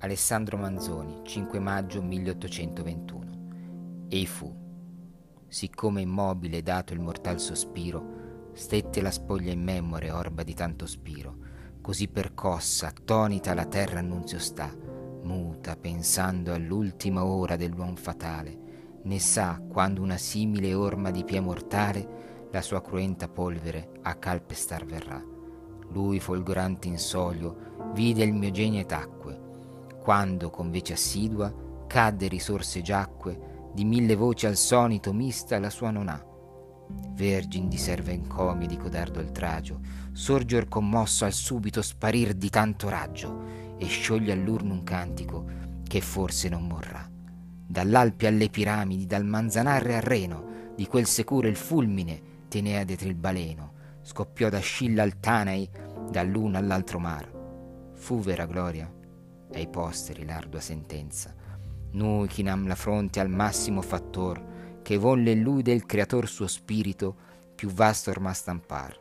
Alessandro Manzoni, 5 maggio 1821. Ei fu. Siccome immobile dato il mortal sospiro, stette la spoglia in memore orba di tanto spiro, così percossa, attonita la terra annunzio sta, muta, pensando all'ultima ora dell'uom fatale, né sa quando una simile orma di pie mortale la sua cruenta polvere a calpestar verrà. Lui folgorante in solio vide il mio genio e tacque, quando con vece assidua cadde risorse giacque, di mille voci al sonito mista la sua non ha. Vergin di serva encomie di codardo oltraggio, sorger commosso al subito sparir di tanto raggio, e scioglie all'urno un cantico che forse non morrà. Dall'Alpi alle piramidi, dal Manzanarre al Reno, di quel securo il fulmine tenea dietro il baleno, scoppiò da Scilla al Tanei, dall'uno all'altro mar. Fu vera gloria, ai posteri l'ardua sentenza. Noi chinam la fronte al massimo fattor, che volle lui del creator suo spirito più vasto ormai stampar.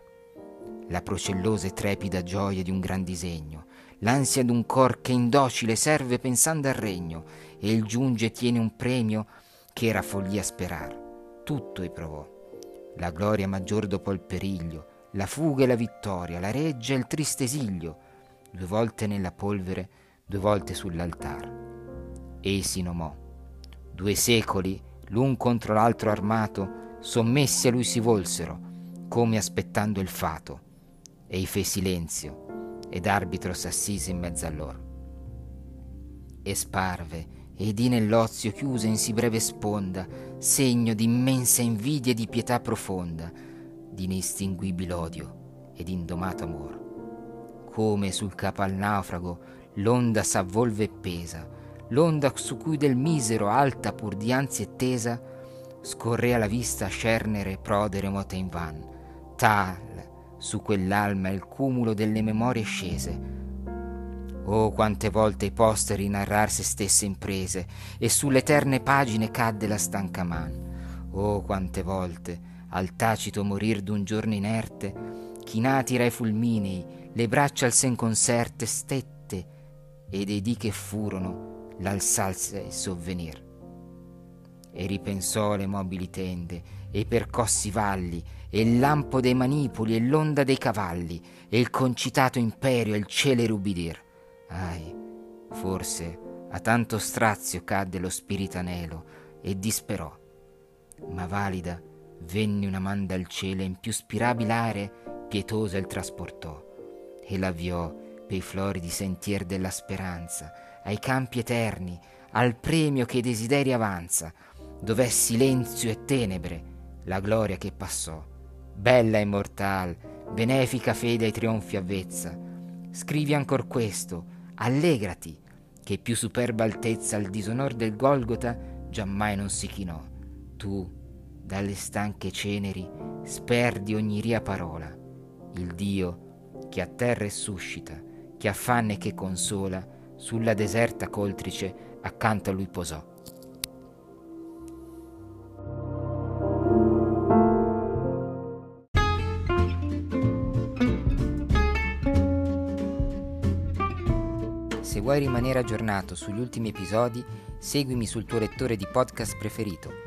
La procellosa e trepida gioia di un gran disegno, l'ansia d'un cor che indocile serve pensando al regno, e il giunge tiene un premio che era follia sperar. Tutto e provò. La gloria maggior dopo il periglio, la fuga e la vittoria, la reggia e il triste esilio, due volte nella polvere, due volte sull'altar. Ei si nomò. Due secoli, l'un contro l'altro armato, sommessi a lui si volsero, come aspettando il fato. Ei fe silenzio, ed arbitro s'assise in mezzo a loro. E sparve, e di nell'ozio chiuse in sì breve sponda, segno d'immensa invidia e di pietà profonda, di inestinguibile odio ed indomato amor. Come sul capo al naufrago l'onda s'avvolve e pesa, l'onda su cui del misero alta pur di ansia e tesa, scorrea la vista scernere prodere mota in van, tal su quell'alma il cumulo delle memorie scese. Oh, quante volte i posteri narrar se stesse imprese, e sulle eterne pagine cadde la stanca man. Oh, quante volte, al tacito morir d'un giorno inerte, chinati rai fulminei, le braccia al sen conserte, stette, ed ei dì che furono, l'alzalse il sovvenir. E ripensò le mobili tende, e percossi valli, e il lampo dei manipoli, e l'onda dei cavalli, e il concitato imperio, e il celere ubbidir. Ahi, forse a tanto strazio cadde lo spirito anelo, e disperò. Ma valida venne una man dal cielo, e in più spirabile are pietosa il trasportò, e l'avviò pei floridi sentier della speranza, ai campi eterni, al premio che i desideri avanza, dov'è silenzio e tenebre, la gloria che passò. Bella immortal, benefica fede ai trionfi avvezza. Scrivi ancor questo, allegrati, che più superba altezza al disonor del Golgota giammai non si chinò. Tu, dalle stanche ceneri, sperdi ogni ria parola. Il Dio, che a terra suscita, che affanna e che consola, sulla deserta coltrice accanto a lui posò. Se vuoi rimanere aggiornato sugli ultimi episodi, seguimi sul tuo lettore di podcast preferito